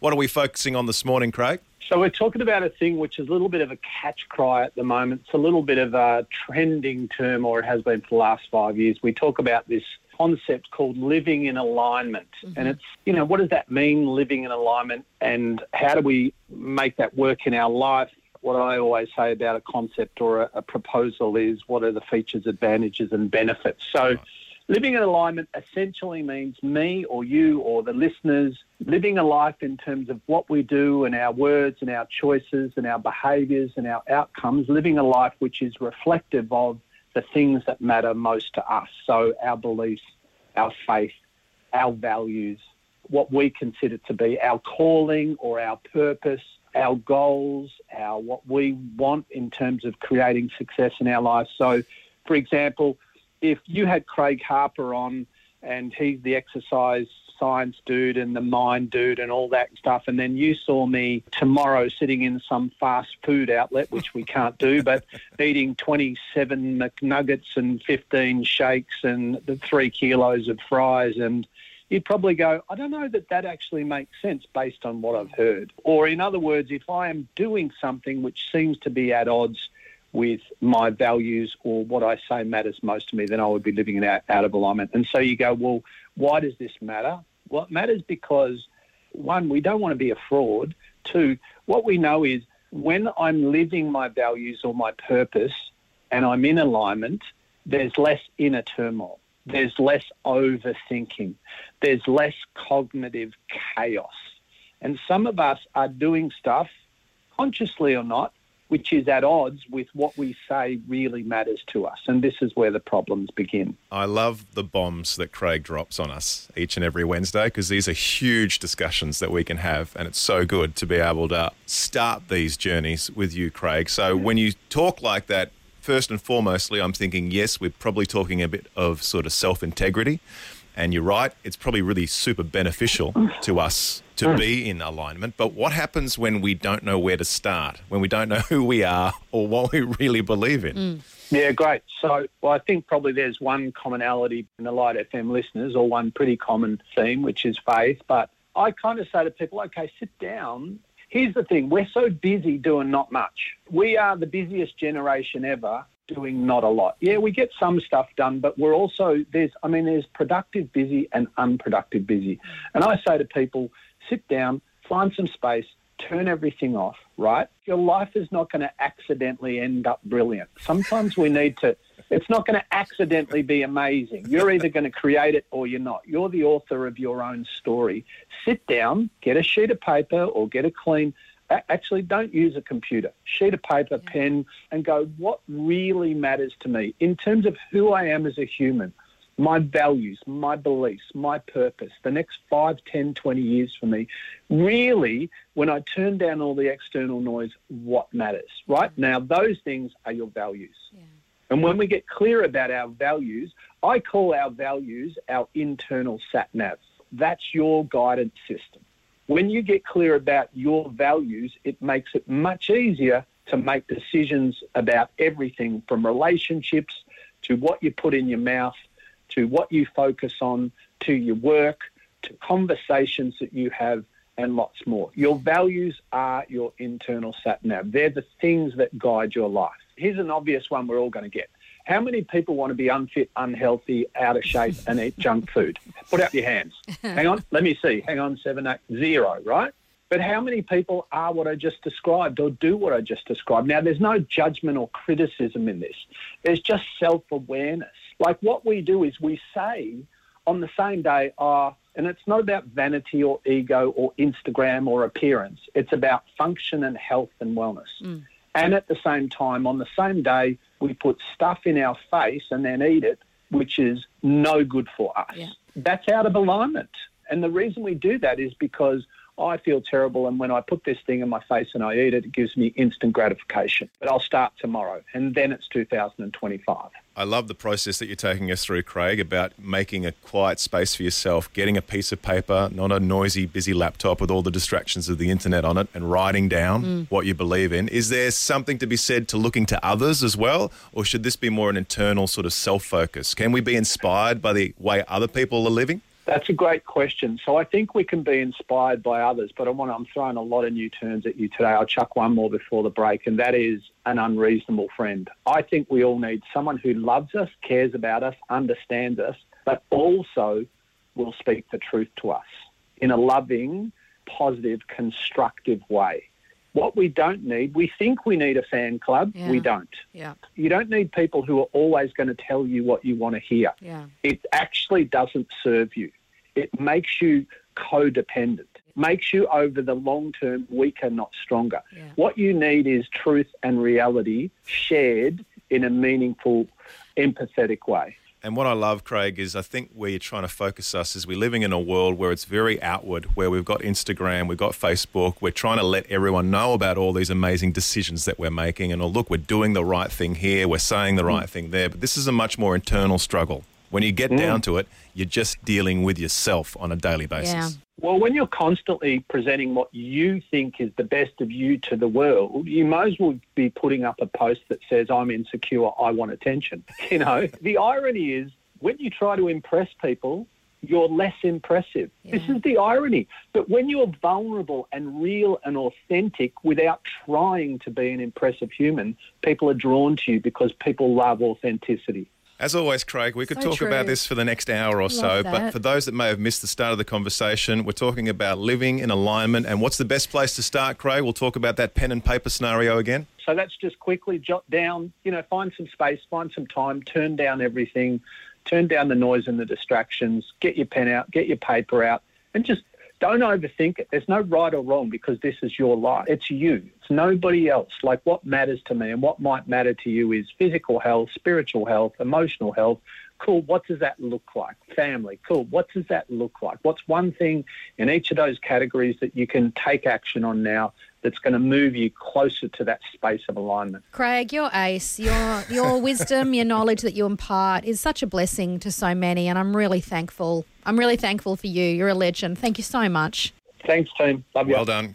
What are we focusing on this morning, Craig? So we're talking about a thing which is a little bit of a catch cry at the moment. It's a little bit of a trending term, or it has been for the last five years. We talk about this concept called living in alignment. Mm-hmm. And it's, you know, what does that mean, living in alignment? And how do we make that work in our life? What I always say about a concept or a, a proposal is what are the features, advantages, and benefits. So, right. Living in alignment essentially means me or you or the listeners living a life in terms of what we do and our words and our choices and our behaviours and our outcomes, living a life which is reflective of the things that matter most to us. So, our beliefs, our faith, our values, what we consider to be our calling or our purpose, our goals, our what we want in terms of creating success in our lives. So, for example, if you had Craig Harper on and he's the exercise science dude and the mind dude and all that stuff. And then you saw me tomorrow sitting in some fast food outlet, which we can't do, but eating 27 McNuggets and 15 shakes and the three kilos of fries. And you'd probably go, I don't know that that actually makes sense based on what I've heard. Or, in other words, if I am doing something which seems to be at odds with my values or what I say matters most to me, then I would be living out, out of alignment. And so you go, well, why does this matter? Well, it matters because, one, we don't want to be a fraud. Two, what we know is when I'm living my values or my purpose and I'm in alignment, there's less inner turmoil. There's less overthinking. There's less cognitive chaos. And some of us are doing stuff, consciously or not, which is at odds with what we say really matters to us. And this is where the problems begin. I love the bombs that Craig drops on us each and every Wednesday because these are huge discussions that we can have. And it's so good to be able to start these journeys with you, Craig. So when you talk like that, first and foremostly, I'm thinking, yes, we're probably talking a bit of sort of self integrity. And you're right, it's probably really super beneficial to us to mm. be in alignment. But what happens when we don't know where to start, when we don't know who we are or what we really believe in? Mm. Yeah, great. So, well, I think probably there's one commonality in the Light FM listeners, or one pretty common theme, which is faith. But I kind of say to people, okay, sit down. Here's the thing we're so busy doing not much. We are the busiest generation ever doing not a lot. Yeah, we get some stuff done, but we're also, there's, I mean, there's productive busy and unproductive busy. And I say to people, sit down, find some space, turn everything off, right? Your life is not going to accidentally end up brilliant. Sometimes we need to, it's not going to accidentally be amazing. You're either going to create it or you're not. You're the author of your own story. Sit down, get a sheet of paper or get a clean, actually don't use a computer, sheet of paper, pen, and go, what really matters to me in terms of who I am as a human? My values, my beliefs, my purpose, the next 5, 10, 20 years for me, really, when I turn down all the external noise, what matters, right? Mm-hmm. Now, those things are your values. Yeah. And when we get clear about our values, I call our values our internal sat nav. That's your guidance system. When you get clear about your values, it makes it much easier to make decisions about everything from relationships to what you put in your mouth to what you focus on, to your work, to conversations that you have, and lots more. Your values are your internal sat nav. They're the things that guide your life. Here's an obvious one we're all going to get. How many people want to be unfit, unhealthy, out of shape, and eat junk food? Put out your hands. Hang on, let me see. Hang on, seven, eight, zero, right? But how many people are what I just described or do what I just described? Now, there's no judgment or criticism in this. There's just self awareness. Like what we do is we say on the same day, oh, and it's not about vanity or ego or Instagram or appearance. It's about function and health and wellness. Mm. And at the same time, on the same day, we put stuff in our face and then eat it, which is no good for us. Yeah. That's out of alignment. And the reason we do that is because I feel terrible, and when I put this thing in my face and I eat it, it gives me instant gratification. But I'll start tomorrow, and then it's 2025. I love the process that you're taking us through, Craig, about making a quiet space for yourself, getting a piece of paper, not a noisy, busy laptop with all the distractions of the internet on it, and writing down mm. what you believe in. Is there something to be said to looking to others as well, or should this be more an internal sort of self focus? Can we be inspired by the way other people are living? That's a great question. So I think we can be inspired by others, but I want I'm throwing a lot of new terms at you today. I'll chuck one more before the break, and that is an unreasonable friend. I think we all need someone who loves us, cares about us, understands us, but also will speak the truth to us in a loving, positive, constructive way. What we don't need, we think we need a fan club. Yeah. We don't. Yeah. You don't need people who are always going to tell you what you want to hear. Yeah. It actually doesn't serve you. It makes you codependent, makes you over the long term weaker, not stronger. Yeah. What you need is truth and reality shared in a meaningful, empathetic way. And what I love, Craig, is I think where you're trying to focus us is we're living in a world where it's very outward, where we've got Instagram, we've got Facebook, we're trying to let everyone know about all these amazing decisions that we're making. And oh, look, we're doing the right thing here, we're saying the hmm. right thing there. But this is a much more internal struggle. When you get mm. down to it, you're just dealing with yourself on a daily basis. Yeah. Well, when you're constantly presenting what you think is the best of you to the world, you might as well be putting up a post that says, I'm insecure, I want attention. You know, the irony is when you try to impress people, you're less impressive. This is the irony. But when you're vulnerable and real and authentic without trying to be an impressive human, people are drawn to you because people love authenticity. As always, Craig, we could So talk about this for the next hour or so, Love but for those that may have missed the start of the conversation, we're talking about living in alignment. And what's the best place to start, Craig? We'll talk about that pen and paper scenario again. So that's just quickly jot down, you know, find some space, find some time, turn down everything, turn down the noise and the distractions, get your pen out, get your paper out, and just don't overthink it. There's no right or wrong because this is your life. It's you. It's nobody else. Like what matters to me and what might matter to you is physical health, spiritual health, emotional health. Cool. What does that look like? Family. Cool. What does that look like? What's one thing in each of those categories that you can take action on now that's going to move you closer to that space of alignment? Craig, your ace, your your wisdom, your knowledge that you impart is such a blessing to so many, and I'm really thankful. I'm really thankful for you. You're a legend. Thank you so much. Thanks, team. Love you. Well done.